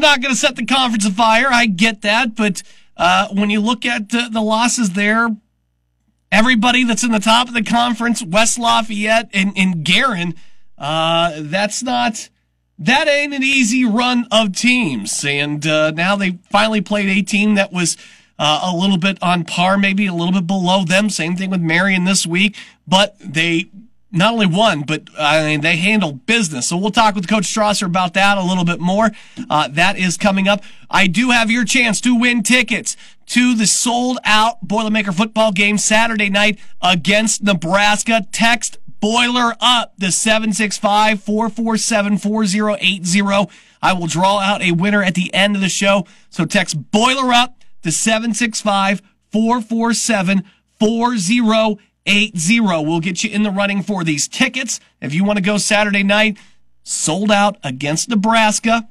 Not going to set the conference afire. I get that, but uh, when you look at uh, the losses there, everybody that's in the top of the conference, West Lafayette and, and Guerin, uh, that's not that ain't an easy run of teams. And uh, now they finally played a team that was. Uh, a little bit on par, maybe a little bit below them. Same thing with Marion this week, but they not only one, but I mean, they handle business. So we'll talk with Coach Strasser about that a little bit more. Uh, that is coming up. I do have your chance to win tickets to the sold out Boilermaker football game Saturday night against Nebraska. Text Boiler up the 765 447 4080. I will draw out a winner at the end of the show. So text Boiler up to 765 447 4080. We'll get you in the running for these tickets. If you want to go Saturday night, sold out against Nebraska.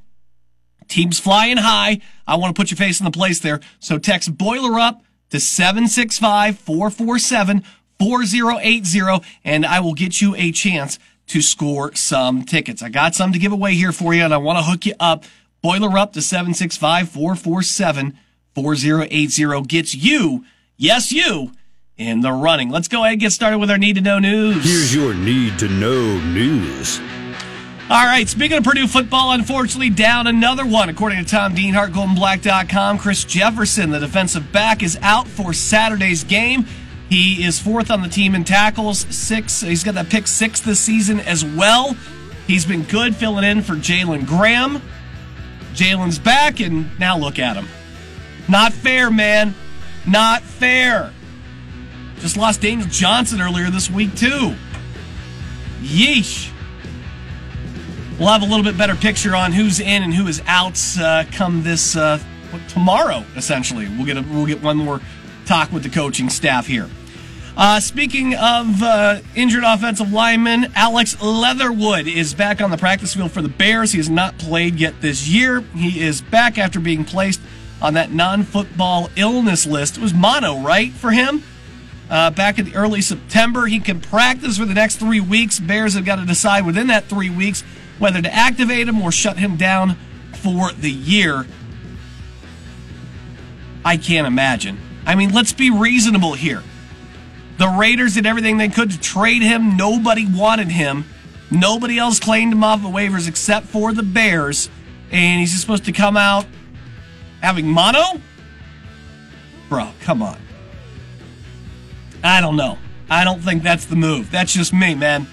Team's flying high. I want to put your face in the place there. So text Boiler up to 765 447 4080 and I will get you a chance to score some tickets. I got some to give away here for you and I want to hook you up. Boiler up to 765 447 4080 gets you, yes, you, in the running. Let's go ahead and get started with our need to know news. Here's your need to know news. All right, speaking of Purdue football, unfortunately down another one. According to Tom Dienhart, GoldenBlack.com, Chris Jefferson, the defensive back, is out for Saturday's game. He is fourth on the team in tackles, six. He's got that pick six this season as well. He's been good filling in for Jalen Graham. Jalen's back, and now look at him. Not fair, man. Not fair. Just lost Daniel Johnson earlier this week, too. Yeesh. We'll have a little bit better picture on who's in and who is out uh, come this uh, tomorrow. Essentially, we'll get a, we'll get one more talk with the coaching staff here. Uh, speaking of uh, injured offensive lineman, Alex Leatherwood is back on the practice field for the Bears. He has not played yet this year. He is back after being placed on that non-football illness list. It was mono, right, for him? Uh, back in early September, he can practice for the next three weeks. Bears have got to decide within that three weeks whether to activate him or shut him down for the year. I can't imagine. I mean, let's be reasonable here. The Raiders did everything they could to trade him. Nobody wanted him. Nobody else claimed him off the waivers except for the Bears. And he's just supposed to come out having mono? Bro, come on. I don't know. I don't think that's the move. That's just me, man.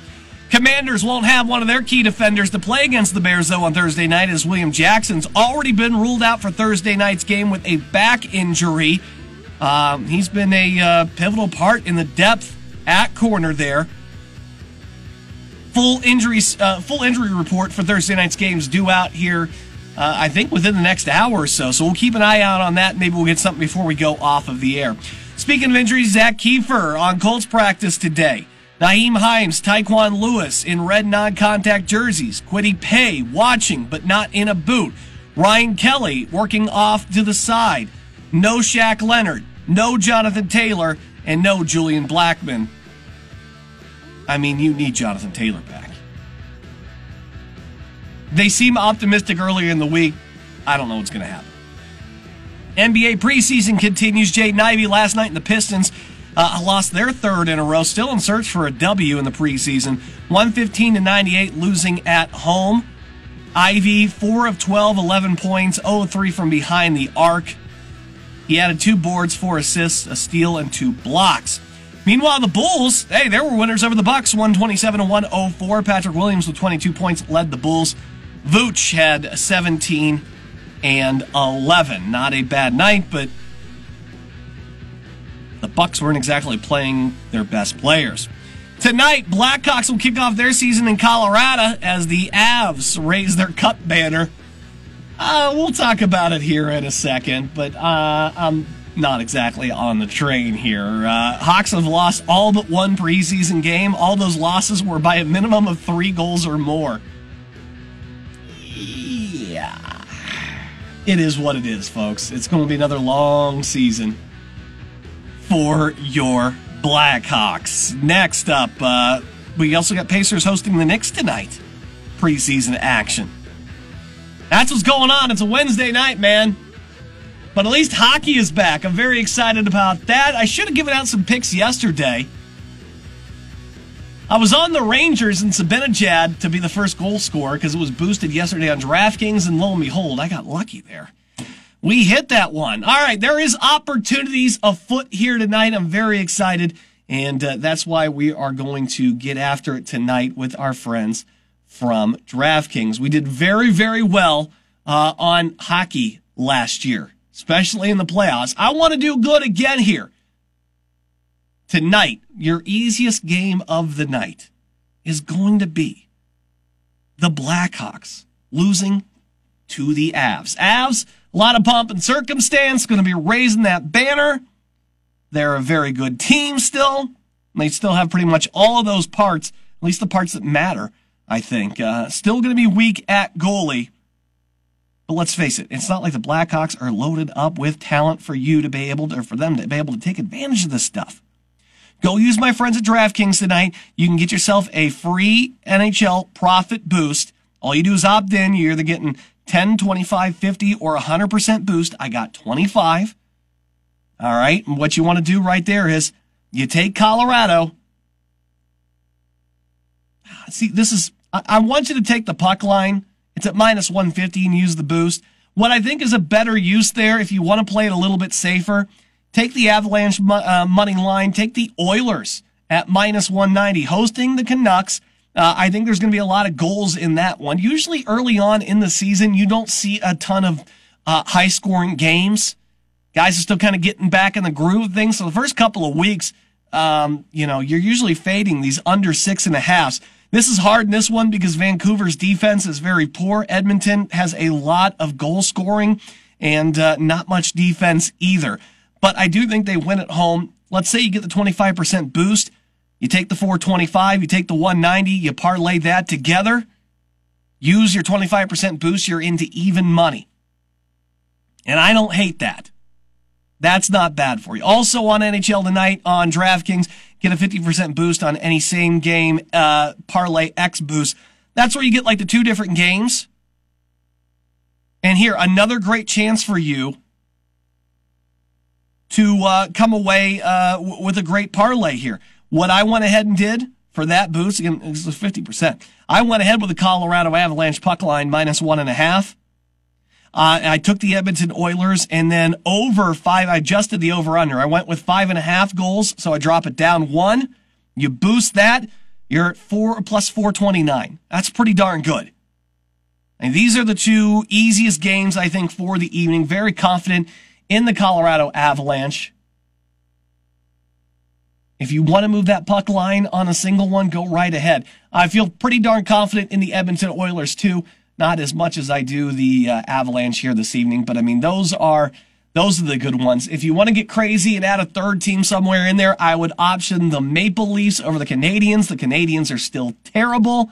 Commanders won't have one of their key defenders to play against the Bears, though, on Thursday night, as William Jackson's already been ruled out for Thursday night's game with a back injury. Um, he's been a uh, pivotal part in the depth at corner there. Full injuries, uh, full injury report for Thursday night's games due out here. Uh, I think within the next hour or so. So we'll keep an eye out on that. Maybe we'll get something before we go off of the air. Speaking of injuries, Zak Keefer on Colts practice today. Nyheim Hines, Tyquan Lewis in red non-contact jerseys. Kwity Paye watching but not in a boot. Ryan Kelly working off to the side. No Shaq Leonard, no Jonathan Taylor, and no Julian Blackmon. I mean, you need Jonathan Taylor back. They seem optimistic earlier in the week. I don't know what's going to happen. NBA preseason continues. Jaden Ivey last night in the Pistons uh, lost their third in a row, still in search for a W in the preseason. 115 to 98, losing at home. Ivey, 4 of 12, 11 points, 0 3 from behind the arc. He added two boards, four assists, a steal, and two blocks. Meanwhile, the Bulls, hey, they were winners over the Bucks, 127 to 104. Patrick Williams with 22 points led the Bulls. Vooch had 17 and 11. Not a bad night, but the Bucks weren't exactly playing their best players. Tonight, Blackhawks will kick off their season in Colorado as the Avs raise their cup banner. Uh, we'll talk about it here in a second, but uh, I'm not exactly on the train here. Uh, Hawks have lost all but one preseason game. All those losses were by a minimum of three goals or more. It is what it is, folks. It's going to be another long season for your Blackhawks. Next up, uh, we also got Pacers hosting the Knicks tonight. Preseason action. That's what's going on. It's a Wednesday night, man. But at least hockey is back. I'm very excited about that. I should have given out some picks yesterday. I was on the Rangers and Zibanejad to be the first goal scorer because it was boosted yesterday on DraftKings, and lo and behold, I got lucky there. We hit that one. All right, there is opportunities afoot here tonight. I'm very excited, and uh, that's why we are going to get after it tonight with our friends from DraftKings. We did very, very well uh, on hockey last year, especially in the playoffs. I want to do good again here. Tonight, your easiest game of the night is going to be the Blackhawks losing to the Avs. Avs, a lot of pomp and circumstance, going to be raising that banner. They're a very good team still. They still have pretty much all of those parts, at least the parts that matter, I think. Uh, still going to be weak at goalie. But let's face it, it's not like the Blackhawks are loaded up with talent for you to be able to, or for them to be able to take advantage of this stuff. Go use my friends at DraftKings tonight. You can get yourself a free NHL profit boost. All you do is opt in. You're either getting 10, 25, 50, or 100% boost. I got 25. All right. And what you want to do right there is you take Colorado. See, this is, I, I want you to take the puck line. It's at minus 150 and use the boost. What I think is a better use there, if you want to play it a little bit safer, take the Avalanche uh, money line, take the Oilers at minus 190, hosting the Canucks. Uh, I think there's going to be a lot of goals in that one. Usually early on in the season, you don't see a ton of uh, high scoring games. Guys are still kind of getting back in the groove of things. So the first couple of weeks, um, you know, you're usually fading these under six and a halfs. This is hard in this one because Vancouver's defense is very poor. Edmonton has a lot of goal scoring and uh, not much defense either. But I do think they win at home. Let's say you get the 25% boost. You take the 425, you take the 190, you parlay that together. Use your 25% boost, you're into even money. And I don't hate that. That's not bad for you. Also on NHL tonight on DraftKings, get a 50% boost on any same game uh, parlay X boost. That's where you get like the two different games. And here, another great chance for you to uh, come away uh, w- with a great parlay here. What I went ahead and did for that boost, again, this is 50%. I went ahead with the Colorado Avalanche puck line minus one and a half. Uh, I took the Edmonton Oilers and then over five, I adjusted the over under. I went with five and a half goals, so I drop it down one. You boost that, you're at four plus 429. That's pretty darn good. And these are the two easiest games, I think, for the evening. Very confident in the Colorado Avalanche. If you want to move that puck line on a single one, go right ahead. I feel pretty darn confident in the Edmonton Oilers too. Not as much as I do the uh, Avalanche here this evening, but I mean those are those are the good ones. If you want to get crazy and add a third team somewhere in there, I would option the Maple Leafs over the Canadiens. The Canadiens are still terrible.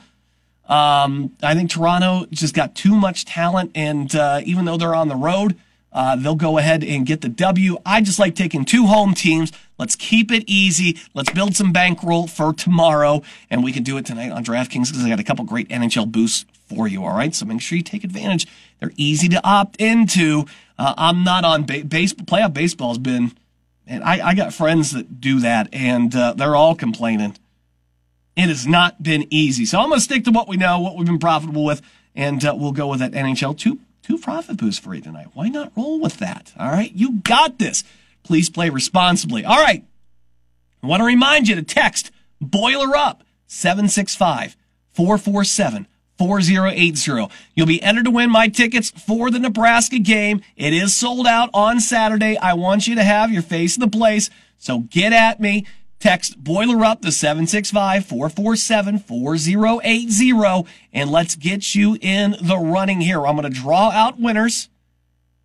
Um, I think Toronto just got too much talent, and uh, even though they're on the road, uh, they'll go ahead and get the W. I just like taking two home teams. Let's keep it easy. Let's build some bankroll for tomorrow, and we can do it tonight on DraftKings because I got a couple great NHL boosts for you. All right, so make sure you take advantage. They're easy to opt into. Uh, I'm not on ba- base. Playoff baseball has been, and I, I got friends that do that, and uh, they're all complaining. It has not been easy. So I'm going to stick to what we know, what we've been profitable with, and uh, we'll go with that NHL two two profit boosts for you tonight. Why not roll with that? All right, you got this. Please play responsibly. All right. I want to remind you to text Boiler Up 765 447 4080. You'll be entered to win my tickets for the Nebraska game. It is sold out on Saturday. I want you to have your face in the place. So get at me. Text Boiler Up to 765 447 4080 and let's get you in the running here. I'm going to draw out winners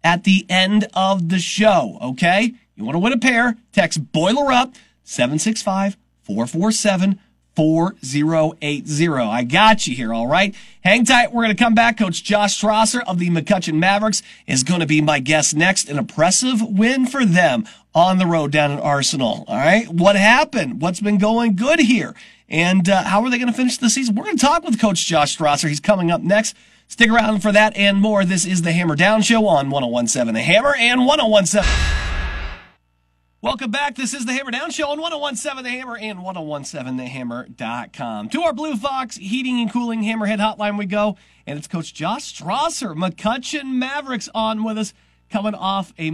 at the end of the show, okay? You want to win a pair? Text Boiler Up 765 447 4080. I got you here, all right? Hang tight. We're going to come back. Coach Josh Strasser of the McCutcheon Mavericks is going to be my guest next. An impressive win for them on the road down at Arsenal. All right. What happened? What's been going good here? And uh, how are they going to finish the season? We're going to talk with Coach Josh Strasser. He's coming up next. Stick around for that and more. This is the Hammer Down Show on 1017 The Hammer and 1017. Welcome back. This is the Hammer Down Show on 1017 The Hammer and 1017TheHammer.com. To our Blue Fox Heating and Cooling Hammerhead Hotline we go. And it's Coach Josh Strasser, McCutcheon Mavericks, on with us, coming off a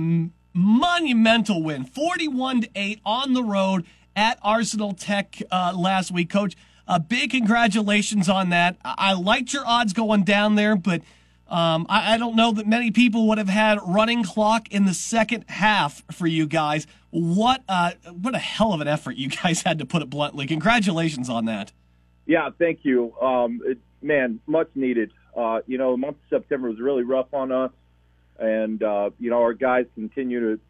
monumental win, 41 to 8 on the road at Arsenal Tech uh, last week. Coach, a big congratulations on that. I liked your odds going down there, but um, I, I, don't know that many people would have had running clock in the second half for you guys. What uh, what a hell of an effort you guys had to put it bluntly. Congratulations on that. Yeah, thank you. Um, it, man, much needed. Uh, you know, the month of September was really rough on us, and uh, you know our guys continue to,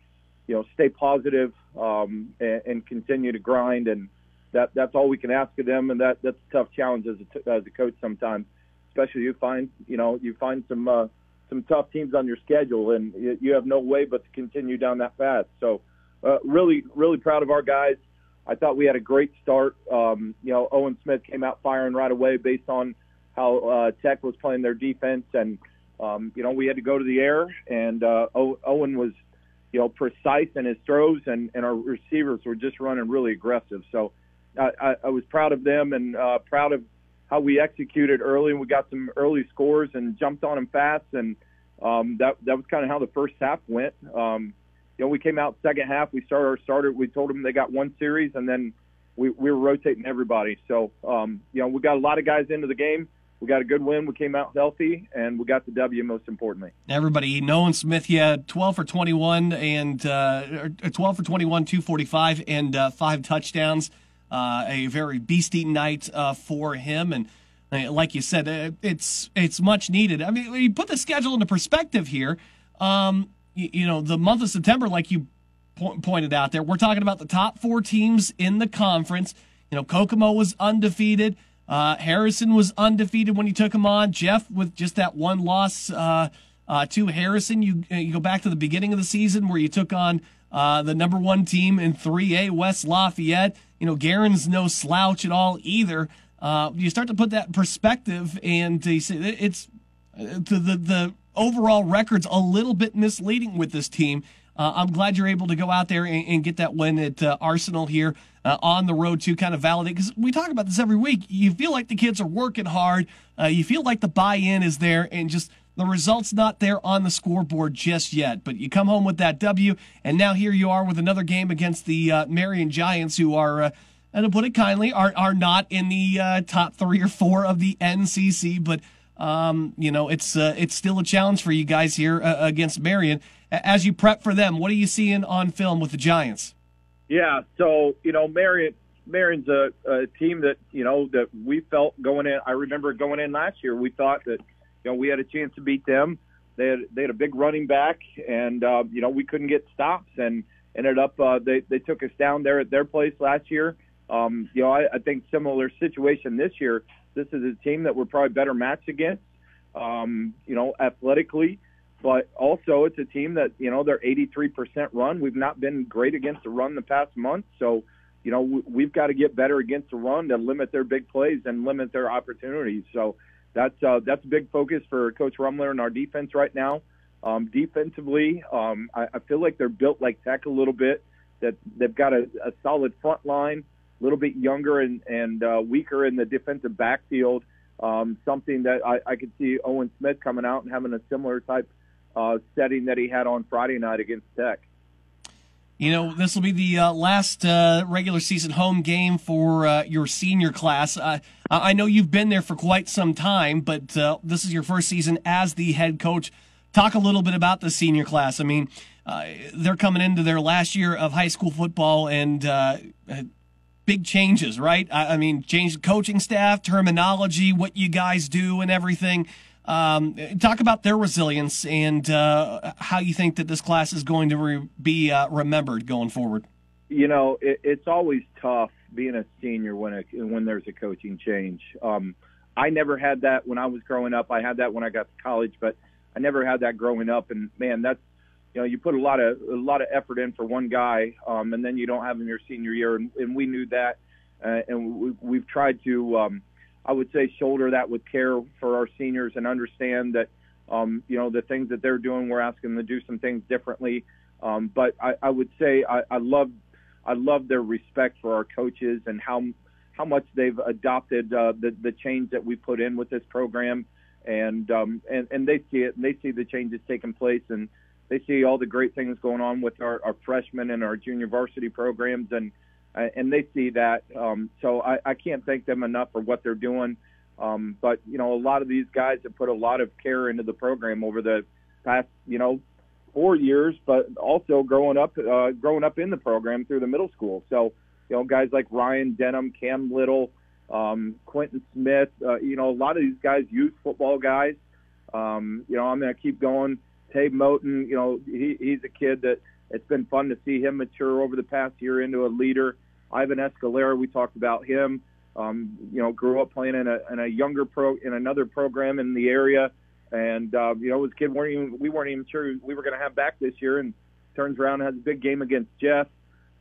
you know, stay positive, um, and, and continue to grind, and that that's all we can ask of them, and that that's a tough challenge as a, as a coach sometimes especially you find you know you find some uh, some tough teams on your schedule, and you, have no way but to continue down that path. So, uh, really, really proud of our guys. I thought we had a great start. Um, you know, Owen Smith came out firing right away based on how uh, Tech was playing their defense, and um, you know we had to go to the air, and uh, Owen was you know precise in his throws, and, and our receivers were just running really aggressive. So. I, I, I was proud of them and uh, proud of how we executed early and we got some early scores and jumped on them fast and um, that that was kind of how the first half went. Um, you know, we came out second half. We started our starter. We told them they got one series, and then we, we were rotating everybody. So, um, you know, we got a lot of guys into the game. We got a good win. We came out healthy, and we got the W. Most importantly, everybody. Nolan Smith, yeah, twelve for twenty-one and uh, twelve for twenty-one, two forty-five, and uh, five touchdowns. Uh, a very beastie night uh, for him, and uh, like you said, it's it's much needed. I mean, you put the schedule into perspective here. Um, you, you, know, the month of September, like you po- pointed out there, we're talking about the top four teams in the conference. You know, Kokomo was undefeated. Uh, Harrison was undefeated when you took him on. Jeff with just that one loss uh, uh, to Harrison. You you go back to the beginning of the season where you took on the number one team in 3A, West Lafayette you know, Guerin's no slouch at all either. Uh, you start to put that perspective, and you say it's the, the the overall record's a little bit misleading with this team. Uh, I'm glad you're able to go out there and, and get that win at uh, Arsenal here uh, on the road to kind of validate because we talk about this every week. You feel like the kids are working hard. Uh, you feel like the buy-in is there, and just the result's not there on the scoreboard just yet, but you come home with that W, and now here you are with another game against the uh, Marion Giants, who are, uh, and to put it kindly, are are not in the uh, top three or four of the NCC, but um, you know it's uh, it's still a challenge for you guys here uh, against Marion. As you prep for them, what are you seeing on film with the Giants? Yeah, so you know Marion. Marion's a, a team that you know that we felt going in. I remember going in last year. We thought that you know, we had a chance to beat them. They had they had a big running back, and uh, you know we couldn't get stops, and ended up uh, they they took us down there at their place last year. Um, you know, I, I think similar situation this year. This is a team that we're probably better matched against. Um, you know, athletically, but also it's a team that you know they're 83% run. We've not been great against the run the past month, so you know we've got to get better against the run to limit their big plays and limit their opportunities. So that's uh, that's a big focus for Coach Rumler and our defense right now. Um, defensively, um, I, I feel like they're built like Tech a little bit. That they've got a, a solid front line, a little bit younger and and uh, weaker in the defensive backfield. Um, something that I, I could see Owen Smith coming out and having a similar type uh, setting that he had on Friday night against Tech. You know, this will be the uh, last uh, regular season home game for uh, your senior class. Uh, I know you've been there for quite some time, but uh, this is your first season as the head coach. Talk a little bit about the senior class. I mean, uh, they're coming into their last year of high school football and big changes, right? I, I mean, changed coaching staff, terminology, what you guys do, and everything. Um, talk about their resilience and uh, how you think that this class is going to re- be uh, remembered going forward. You know, it, it's always tough being a senior when a, when there's a coaching change. Um, I never had that when I was growing up. I had that when I got to college, but I never had that growing up. And man, that's you know, you put a lot of a lot of effort in for one guy, um, and then you don't have him your senior year, and, and we knew that, uh, and we, we've tried to. Um, I would say shoulder that with care for our seniors and understand that, um, you know, the things that they're doing, we're asking them to do some things differently. Um, but I, I would say I, I love, I love their respect for our coaches and how, how much they've adopted uh, the the change that we put in with this program, and um, and and they see it and they see the changes taking place and they see all the great things going on with our, our freshmen and our junior varsity programs and and they see that. Um, so I, I can't thank them enough for what they're doing. Um, but you know, a lot of these guys have put a lot of care into the program over the past, you know, four years, but also growing up, uh, growing up in the program through the middle school. So, you know, guys like Ryan Denham, Cam Little, um, Quentin Smith, uh, you know, a lot of these guys, youth football guys. Um, you know, I'm going to keep going. Tate Moten, you know, he, he's a kid that it's been fun to see him mature over the past year into a leader. Ivan Escalera, we talked about him. Um, you know, grew up playing in a, in a younger pro in another program in the area, and uh, you know, his kid weren't even we weren't even sure we were going to have back this year, and turns around and has a big game against Jeff.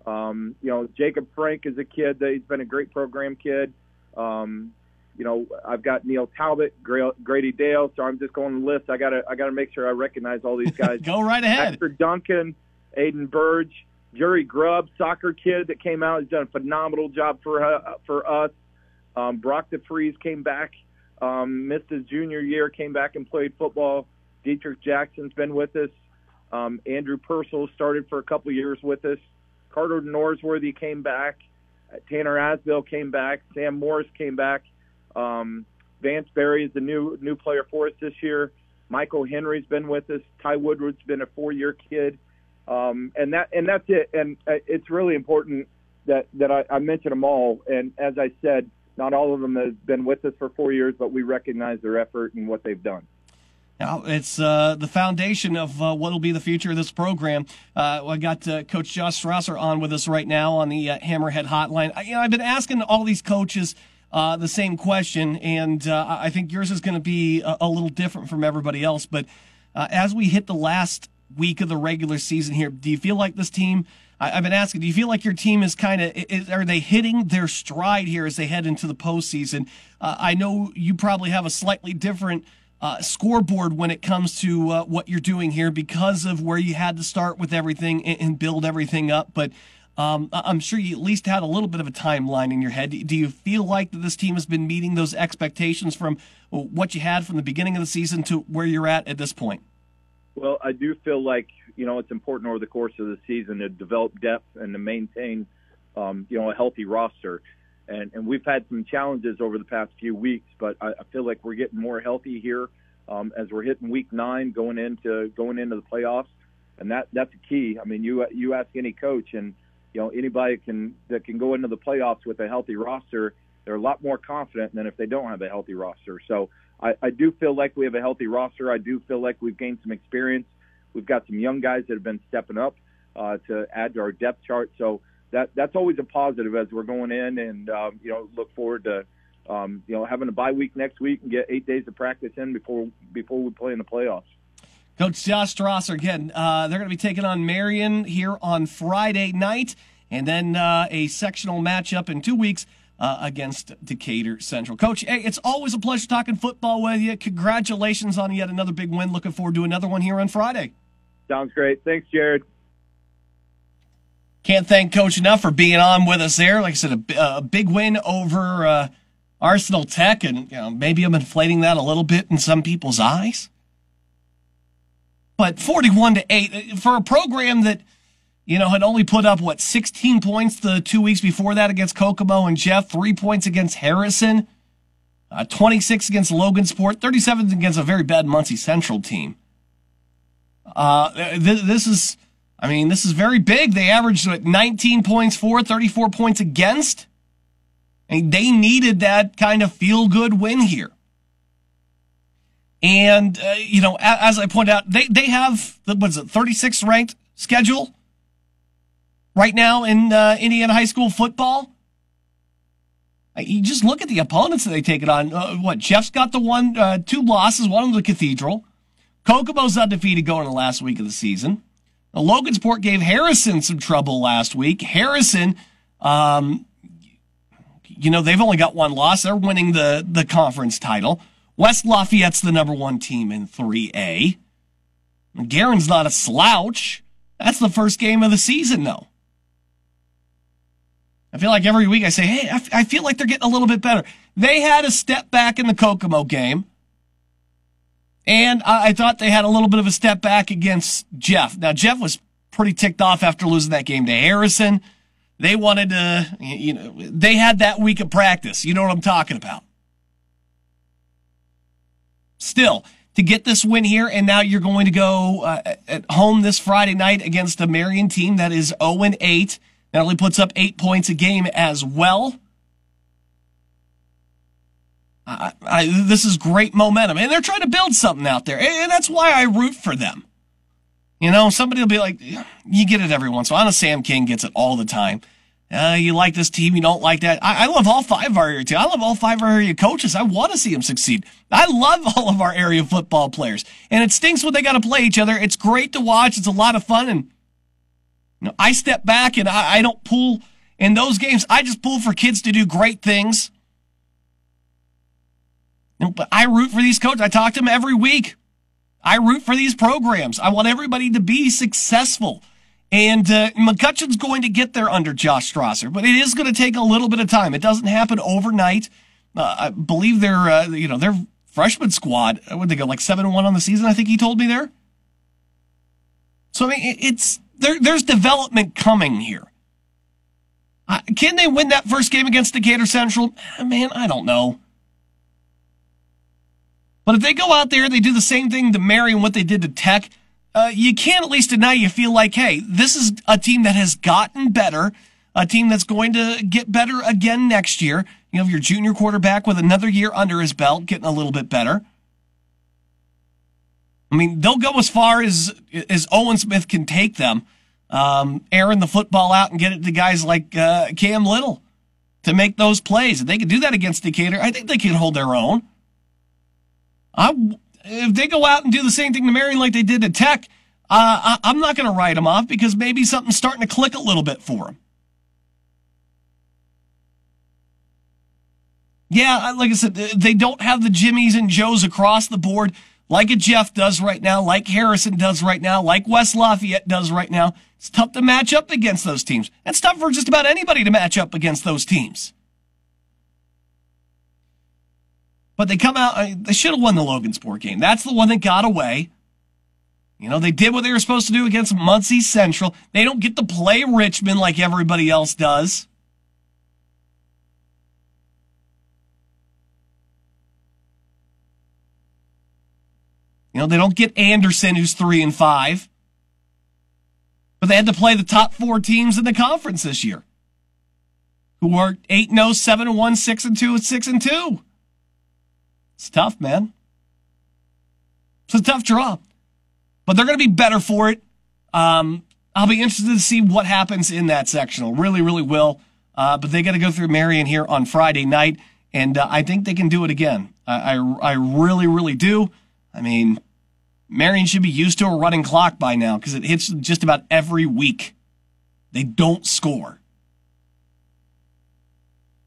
Um, you know, Jacob Frank is a kid that he's been a great program kid. Um, you know, I've got Neil Talbot, Grady Dale, so I'm just going the list. I gotta I gotta make sure I recognize all these guys. Go right ahead. Hector Duncan, Aiden Burge, Jerry Grubb, soccer kid that came out, has done a phenomenal job for uh, for us. Um, Brock DeFries came back, um, missed his junior year, came back and played football. Dietrich Jackson's been with us. Um, Andrew Purcell started for a couple years with us. Carter Norsworthy came back. Tanner Asbill came back. Sam Morris came back. Um, Vance Berry is the new new player for us this year. Michael Henry's been with us. Ty Woodward's been a four year kid. Um, and that and that's it. And uh, it's really important that that I, I mention them all. And as I said, not all of them have been with us for four years, but we recognize their effort and what they've done. Now, it's uh, the foundation of uh, what will be the future of this program. Uh, I got uh, Coach Josh Strasser on with us right now on the uh, Hammerhead Hotline. I, you know, I've been asking all these coaches the same question, and I think yours is going to be a, a, little different from everybody else. But as we hit the last week of the regular season here. Do you feel like this team? I, have been asking. Do you feel like your team is kind of? Are they hitting their stride here as they head into the postseason? Uh, I know you probably have a slightly different. Uh, scoreboard when it comes to uh, what you're doing here because of where you had to start with everything and, and build everything up. But um, I'm sure you at least had a little bit of a timeline in your head. Do you feel like that this team has been meeting those expectations from what you had from the beginning of the season to where you're at at this point? Well, I do feel like you know it's important over the course of the season to develop depth and to maintain, um, you know, a healthy roster. And and we've had some challenges over the past few weeks, but I, I feel like we're getting more healthy here um, as we're hitting week nine, going into going into the playoffs, and that that's a key. I mean, you you ask any coach, and you know anybody can that can go into the playoffs with a healthy roster, they're a lot more confident than if they don't have a healthy roster. So I, I do feel like we have a healthy roster. I do feel like we've gained some experience. We've got some young guys that have been stepping up uh, to add to our depth chart. So that that's always a positive as we're going in, and um, you know look forward to um, you know having a bye week next week and get eight days of practice in before before we play in the playoffs. Coach Josh Strasser again. Uh, they're going to be taking on Marion here on Friday night, and then uh, a sectional matchup in two weeks uh, against Decatur Central. Coach, hey, it's always a pleasure talking football with you. Congratulations on yet another big win. Looking forward to another one here on Friday. Sounds great. Thanks, Jared. Can't thank Coach enough for being on with us there. Like I said, a, a big win over uh, Arsenal Tech, and you know maybe I'm inflating that a little bit in some people's eyes. But 41 to eight for a program that you know, had only put up, what, 16 points the two weeks before that against Kokomo and Jeff, three points against Harrison, uh, 26 against Logansport, 37 against a very bad Muncie Central team. Uh, th- this is, I mean, this is very big. They averaged what, 19 points for, 34 points against. And they needed that kind of feel good win here. And, uh, you know, as I point out, they, they have, the, what's it, 36th ranked schedule right now in uh, Indiana high school football. You just look at the opponents that they take it on. Uh, what, Jeff's got the one, uh, two losses, one of the Cathedral. Kokomo's undefeated going in the last week of the season. Now, Logansport gave Harrison some trouble last week. Harrison, um, you know, they've only got one loss. They're winning the, the conference title. West Lafayette's the number one team in 3A. Guerin's not a slouch. That's the first game of the season, though. I feel like every week I say, hey, I, f- I feel like they're getting a little bit better. They had a step back in the Kokomo game. And I, I thought they had a little bit of a step back against Jeff. Now, Jeff was pretty ticked off after losing that game to Harrison. They wanted to, you know, they had that week of practice. You know what I'm talking about. Still, to get this win here, and now you're going to go uh, at home this Friday night against a Marion team that is 0 and 8. That only puts up eight points a game as well. I, I, this is great momentum, and they're trying to build something out there, and that's why I root for them. You know, somebody will be like, "You get it every once in a while." Sam King gets it all the time. Uh, you like this team, you don't like that. I, I love all five of our area team. I love all five of our area coaches. I want to see them succeed. I love all of our area football players, and it stinks when they got to play each other. It's great to watch. It's a lot of fun, and I step back and I, I don't pull in those games. I just pull for kids to do great things. But I root for these coaches. I talk to them every week. I root for these programs. I want everybody to be successful. And uh, McCutcheon's going to get there under Josh Strasser, but it is going to take a little bit of time. It doesn't happen overnight. Uh, I believe their, uh, you know, their freshman squad, uh, would they go like seven one on the season? I think he told me there. So I mean, it's there. There's development coming here. Uh, can they win that first game against Decatur Central? Man, I don't know. But if they go out there, they do the same thing to Marion, what they did to Tech, uh, you can't at least deny you feel like, hey, this is a team that has gotten better, a team that's going to get better again next year. You have your junior quarterback with another year under his belt, getting a little bit better. I mean, they'll go as far as as Owen Smith can take them, um, airing the football out and get it to guys like uh, Cam Little to make those plays. If they can do that against Decatur, I think they can hold their own. I, if they go out and do the same thing to Marion like they did to Tech, uh, I, am not going to write them off because maybe something's starting to click a little bit for them. Yeah, like I said, they don't have the Jimmies and Joes across the board like a Jeff does right now, like Harrison does right now, like West Lafayette does right now. It's tough to match up against those teams. It's tough for just about anybody to match up against those teams. But they come out, they should have won the Logansport game. That's the one that got away. You know, they did what they were supposed to do against Muncie Central. They don't get to play Richmond like everybody else does. You know, they don't get Anderson, who's three and five. But they had to play the top four teams in the conference this year. Who are 8 and 0, 7 1, 6 and 2, and 6 and 2. It's tough, man. It's a tough draw. But they're going to be better for it. Um, I'll be interested to see what happens in that sectional. Really, really will. Uh, but they got to go through Marion here on Friday night, and uh, I think they can do it again. I, I, I really, really do. I mean, Marion should be used to a running clock by now because it hits just about every week. They don't score.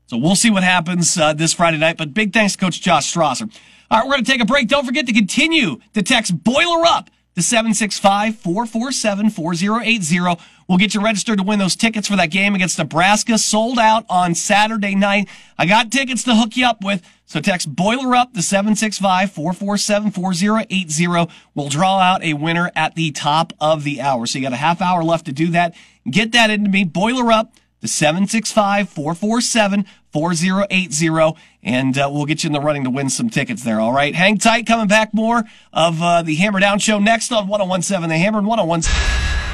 So we'll see what happens uh, this Friday night. But big thanks to Coach Josh Strasser. All right, we're going to take a break. Don't forget to continue to text Boiler Up to 765 447 4080. We'll get you registered to win those tickets for that game against Nebraska. Sold out on Saturday night. I got tickets to hook you up with. So text Boiler Up to 765-447-4080. We'll draw out a winner at the top of the hour. So you got a half hour left to do that. Get that into me. Boiler Up to 765-447-4080 and uh, we'll get you in the running to win some tickets there. All right. Hang tight. Coming back more of uh, the Hammer Down show next on 1017 The Hammer and 1017.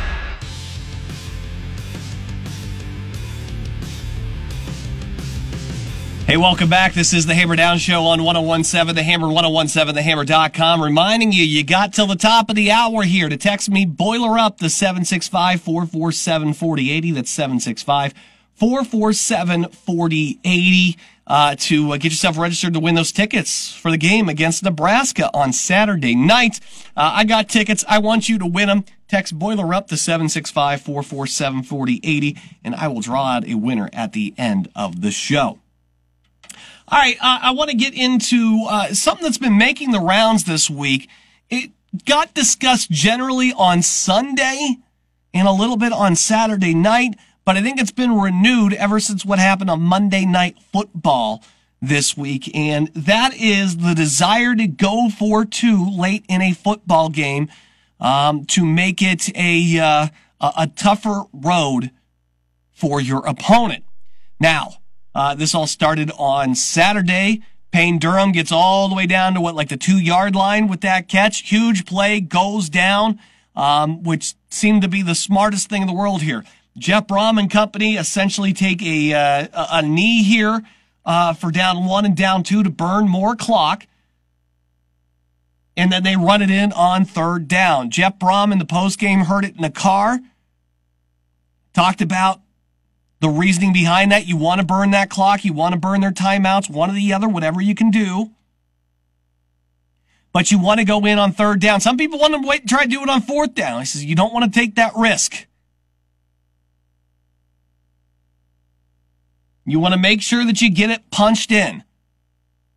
Welcome back. This is the Hammer Down Show on 1017, the Hammer 1017, thehammer.com. Reminding you, you got till the top of the hour here to text me Boiler Up, the 765 447 4080. That's 765 447 4080 uh, to uh, get yourself registered to win those tickets for the game against Nebraska on Saturday night. Uh, I got tickets. I want you to win them. Text Boiler Up to 765 447 4080, and I will draw out a winner at the end of the show. All right, uh, I want to get into uh, something that's been making the rounds this week. It got discussed generally on Sunday and a little bit on Saturday night, but I think it's been renewed ever since what happened on Monday Night Football this week, and that is the desire to go for two late in a football game um, to make it a, uh, a tougher road for your opponent. Now, uh, this all started on Saturday. Payne Durham gets all the way down to what, like the two yard line with that catch. Huge play goes down, um, which seemed to be the smartest thing in the world here. Jeff Brohm and company essentially take a, uh, a knee here, uh, for down one and down two to burn more clock. And then they run it in on third down. Jeff Brohm in the post game heard it in the car. Talked about the reasoning behind that. You want to burn that clock. You want to burn their timeouts, one or the other, whatever you can do. But you want to go in on third down. Some people want to wait and try to do it on fourth down. He says you don't want to take that risk. You want to make sure that you get it punched in.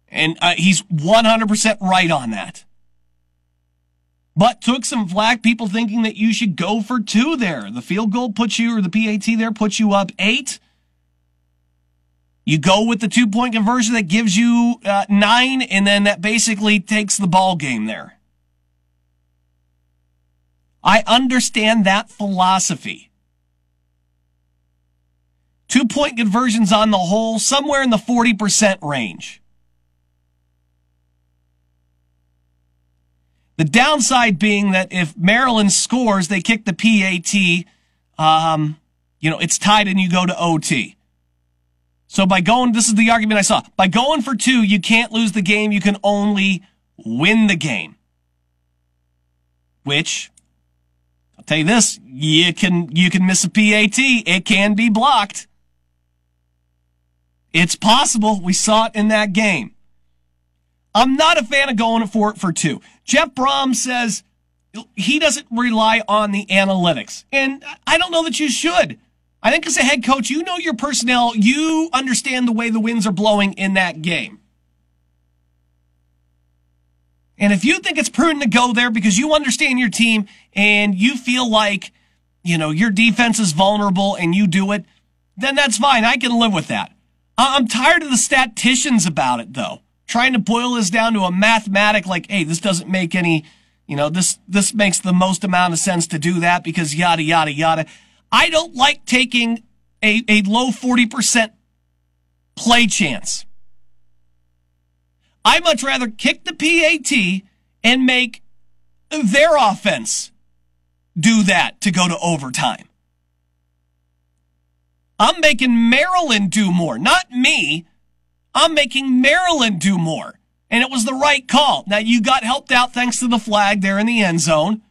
And uh, he's 100% right on that but took some flack. People thinking that you should go for two there. The field goal puts you, or the PAT there puts you up eight. You go with the two point conversion that gives you uh, nine, and then that basically takes the ball game there. I understand that philosophy. Two point conversions on the whole, somewhere in the 40% range. The downside being that if Maryland scores, they kick the PAT. Um, you know, it's tied and you go to OT. So by going, this is the argument I saw. By going for two, you can't lose the game. You can only win the game. Which, I'll tell you this, you can, you can miss a PAT. It can be blocked. It's possible. We saw it in that game. I'm not a fan of going for it for two. Jeff Brohm says he doesn't rely on the analytics. And I don't know that you should. I think as a head coach, you know your personnel, you understand the way the winds are blowing in that game. And if you think it's prudent to go there because you understand your team and you feel like, you know, your defense is vulnerable and you do it, then that's fine. I can live with that. I'm tired of the statisticians about it though trying to boil this down to a mathematic like, hey, this doesn't make any, you know, this, this makes the most amount of sense to do that because yada, yada, yada. I don't like taking a, a low 40% play chance. I much rather kick the PAT and make their offense do that to go to overtime. I'm making Maryland do more, not me. I'm making Maryland do more. And it was the right call. Now you got helped out thanks to the flag there in the end zone.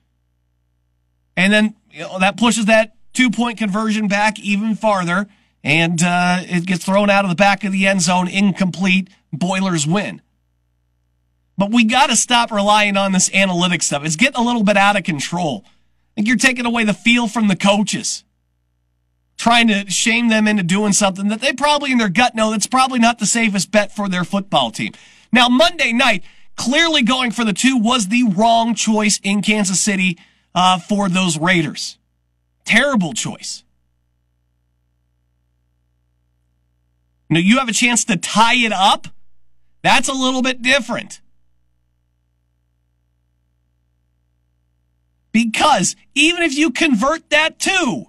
And then you know, that pushes that two point conversion back even farther. And uh, it gets thrown out of the back of the end zone, incomplete. Boilers win. But we got to stop relying on this analytics stuff. It's getting a little bit out of control. I think you're taking away the feel from the coaches trying to shame them into doing something that they probably in their gut know that's probably not the safest bet for their football team. Now, Monday night, clearly going for the two was the wrong choice in Kansas City uh, for those Raiders. Terrible choice. Now you have a chance to tie it up. That's a little bit different. Because even if you convert that two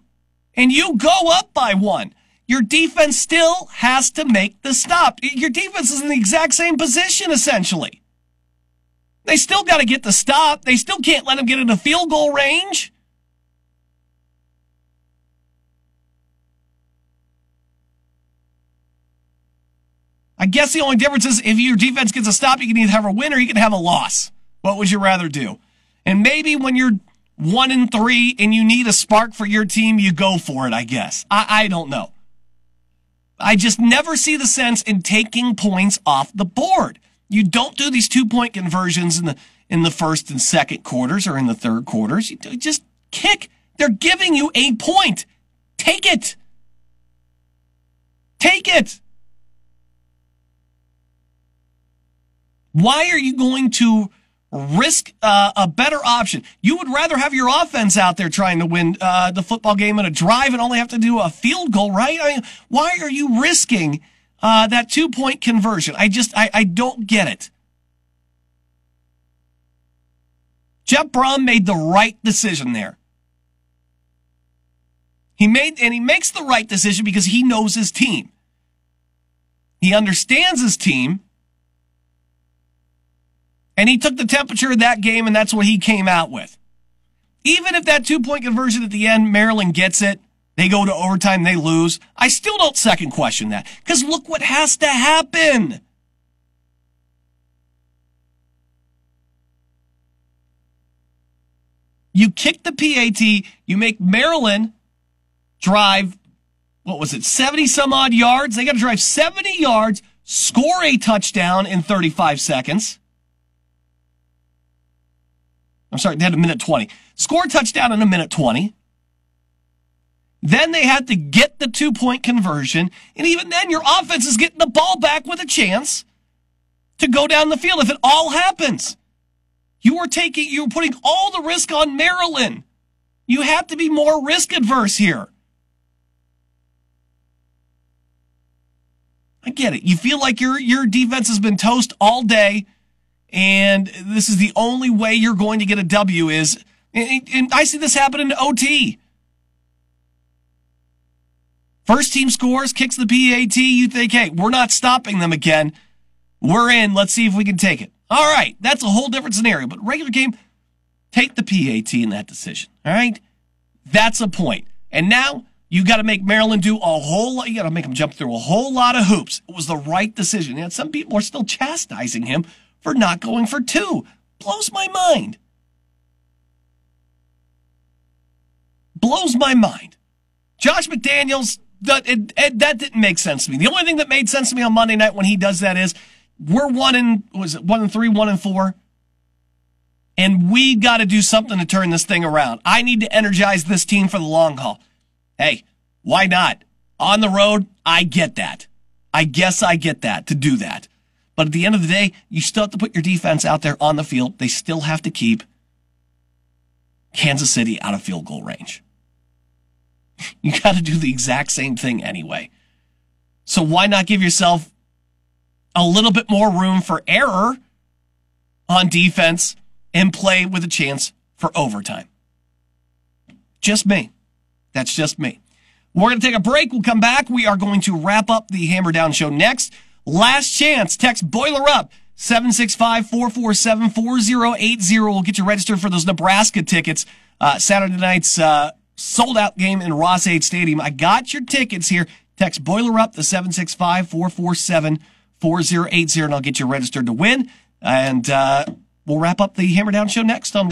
and you go up by one, your defense still has to make the stop. Your defense is in the exact same position, essentially. They still got to get the stop. They still can't let them get into field goal range. I guess the only difference is if your defense gets a stop, you can either have a win or you can have a loss. What would you rather do? And maybe when you're one and three and you need a spark for your team, you go for it, I guess. I, I don't know. I just never see the sense in taking points off the board. You don't do these two point conversions in the in the first and second quarters or in the third quarters. You just kick. They're giving you a point. Take it. Take it. Why are you going to risk uh, a better option? You would rather have your offense out there trying to win uh, the football game in a drive and only have to do a field goal, right? I mean, why are you risking uh, that two point conversion? I just, I, I don't get it. Jeff Brohm made the right decision there. He made, and he makes the right decision because he knows his team. He understands his team and he took the temperature of that game, and that's what he came out with. Even if that two point conversion at the end, Maryland gets it, they go to overtime, they lose. I still don't second question that. Because look what has to happen. You kick the PAT, you make Maryland drive, what was it, 70 some odd yards? They got to drive 70 yards, score a touchdown in 35 seconds. I'm sorry, they had a minute 20. Score a touchdown in a minute 20. Then they had to get the two point conversion. And even then, your offense is getting the ball back with a chance to go down the field if it all happens. You are taking, you're putting all the risk on Maryland. You have to be more risk adverse here. I get it. You feel like your, your defense has been toast all day and this is the only way you're going to get a W is, and I see this happen in OT. First team scores, kicks the PAT. You think, hey, we're not stopping them again. We're in. Let's see if we can take it. All right. That's a whole different scenario. But regular game, take the PAT in that decision. All right. That's a point. And now you got to make Maryland do a whole lot. You got to make them jump through a whole lot of hoops. It was the right decision. And some people are still chastising him for not going for two. Blows my mind. Blows my mind. Josh McDaniels, that, it, it, that didn't make sense to me. The only thing that made sense to me on Monday night when he does that is we're one in, was it one and three, one and four? And we got to do something to turn this thing around. I need to energize this team for the long haul. Hey, why not? On the road, I get that. I guess I get that to do that. But at the end of the day, you still have to put your defense out there on the field. They still have to keep Kansas City out of field goal range. You got to do the exact same thing anyway. So why not give yourself a little bit more room for error on defense and play with a chance for overtime? Just me. That's just me. We're going to take a break. We'll come back. We are going to wrap up the Hammer Down show next. Last chance. Text Boiler Up 765-447-4080. We'll get you registered for those Nebraska tickets. Uh, Saturday night's uh, sold out game in Ross-Ade Stadium. I got your tickets here. Text Boiler Up the 765-447-4080 and I'll get you registered to win. And uh, we'll wrap up the Hammer Down show next on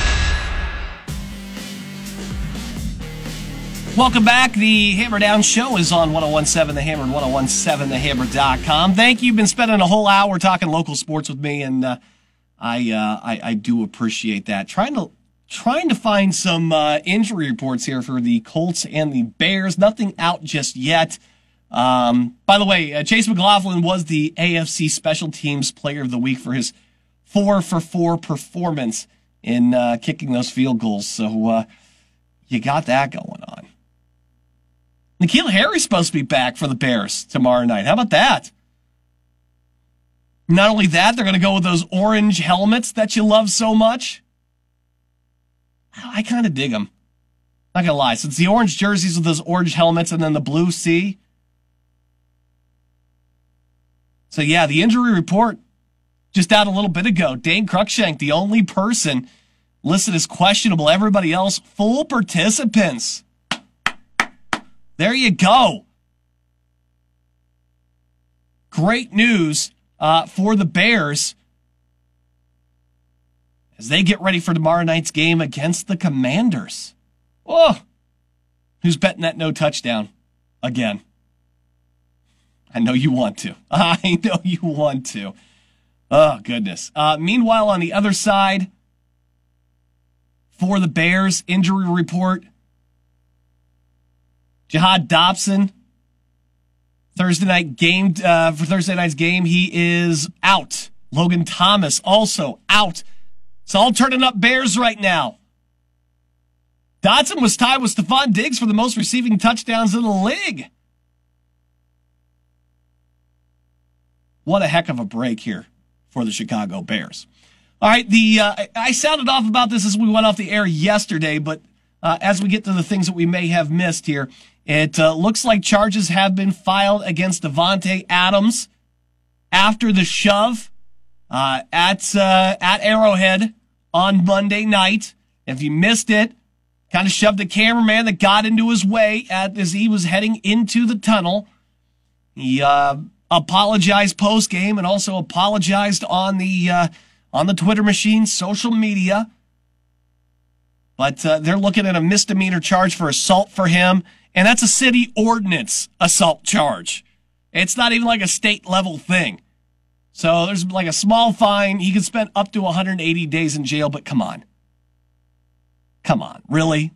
Welcome back. The Hammer Down Show is on 1017 The Hammer and 1017TheHammer.com. Thank you. You've been spending a whole hour talking local sports with me, and uh, I, uh, I, I do appreciate that. Trying to trying to find some uh, injury reports here for the Colts and the Bears. Nothing out just yet. Um, by the way, uh, Chase McLaughlin was the AFC Special Teams Player of the Week for his four for four performance in uh, kicking those field goals. So uh, you got that going on. N'Keal Harry's supposed to be back for the Bears tomorrow night. How about that? Not only that, they're going to go with those orange helmets that you love so much. I kind of dig them. Not gonna lie, since the orange jerseys with those orange helmets and then the blue C. So yeah, the injury report just out a little bit ago. Dane Cruikshank, the only person listed as questionable. Everybody else, full participants. There you go. Great news uh, for the Bears as they get ready for tomorrow night's game against the Commanders. Oh, who's betting that no touchdown again? I know you want to. I know you want to. Oh, goodness. Uh, meanwhile, on the other side, for the Bears, injury report Jahan Dotson, Thursday night game, uh, for Thursday night's game, he is out. Logan Thomas also out. It's all turning up Bears right now. Dotson was tied with Stefon Diggs for the most receiving touchdowns in the league. What a heck of a break here for the Chicago Bears. All right, the uh, I sounded off about this as we went off the air yesterday, but uh, as we get to the things that we may have missed here, it uh, looks like charges have been filed against Davante Adams after the shove uh, at uh, at Arrowhead on Monday night. If you missed it, kind of shoved the cameraman that got into his way at, as he was heading into the tunnel. He uh, apologized post game and also apologized on the uh, on the Twitter machine, social media. But uh, they're looking at a misdemeanor charge for assault for him, and that's a city ordinance assault charge. It's not even like a state level thing. So there's like a small fine. He could spend up to 180 days in jail, but come on. Come on, really?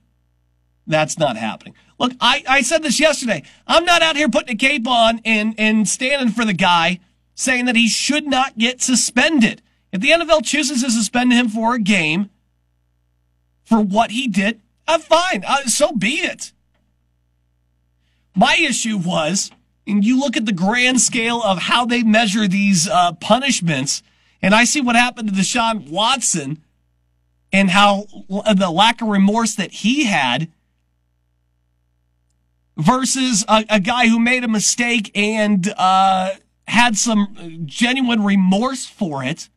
That's not happening. Look, I, I said this yesterday. I'm not out here putting a cape on and, and standing for the guy saying that he should not get suspended. If the NFL chooses to suspend him for a game for what he did, I'm fine. Uh, so be it. My issue was, and you look at the grand scale of how they measure these uh, punishments, and I see what happened to Deshaun Watson and how the lack of remorse that he had versus a, a guy who made a mistake and uh, had some genuine remorse for it.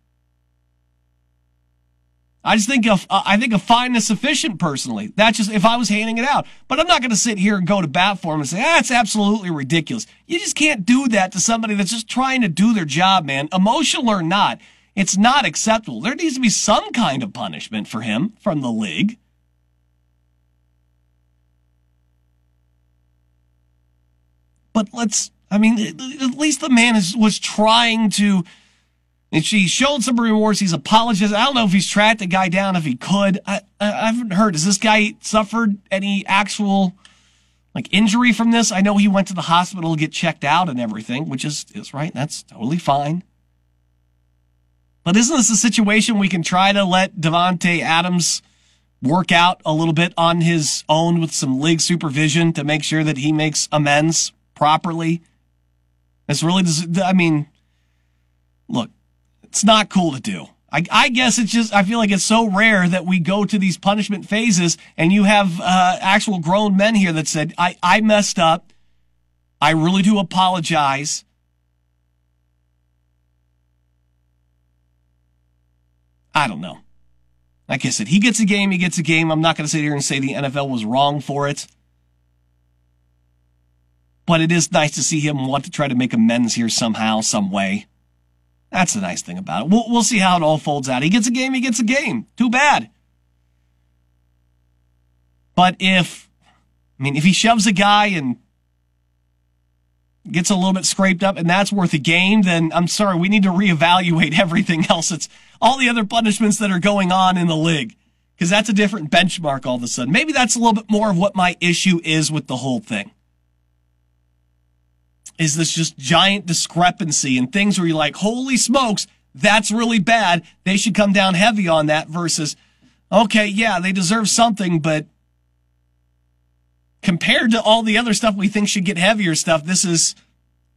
I just think of, uh, I think a fine is sufficient personally. That's just if I was handing it out. But I'm not going to sit here and go to bat for him and say, that's ah, absolutely ridiculous. You just can't do that to somebody that's just trying to do their job, man. Emotional or not, it's not acceptable. There needs to be some kind of punishment for him from the league. But let's, I mean, at least the man is, was trying to, and she showed some remorse. He's apologized. I don't know if he's tracked the guy down if he could. I, I, haven't heard. Has this guy suffered any actual like injury from this? I know he went to the hospital to get checked out and everything, which is, is right. That's totally fine. But isn't this a situation we can try to let Davante Adams work out a little bit on his own with some league supervision to make sure that he makes amends properly? It's really, I mean, look, it's not cool to do. I, I, guess it's just, I feel like it's so rare that we go to these punishment phases and you have uh, actual grown men here that said, I, I messed up. I really do apologize. I don't know. Like I said, he gets a game, he gets a game. I'm not going to sit here and say the NFL was wrong for it. But it is nice to see him want to try to make amends here somehow, some way. That's the nice thing about it. We'll, we'll see how it all folds out. He gets a game, he gets a game. Too bad. But if, I mean, if he shoves a guy and gets a little bit scraped up and that's worth a game, then I'm sorry, we need to reevaluate everything else. It's all the other punishments that are going on in the league because that's a different benchmark all of a sudden. Maybe that's a little bit more of what my issue is with the whole thing is this just giant discrepancy and things where you're like, holy smokes, that's really bad. They should come down heavy on that versus, okay, yeah, they deserve something, but compared to all the other stuff we think should get heavier stuff, this is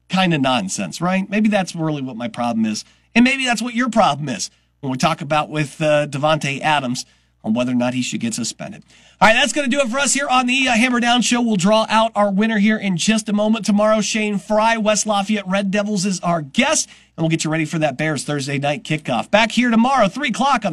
kind of nonsense, right? Maybe that's really what my problem is. And maybe that's what your problem is when we talk about with uh, Davante Adams on whether or not he should get suspended. All right, that's going to do it for us here on the uh, Hammer Down Show. We'll draw out our winner here in just a moment. Tomorrow, Shane Fry, West Lafayette Red Devils is our guest, and we'll get you ready for that Bears Thursday night kickoff. Back here tomorrow, 3 o'clock on the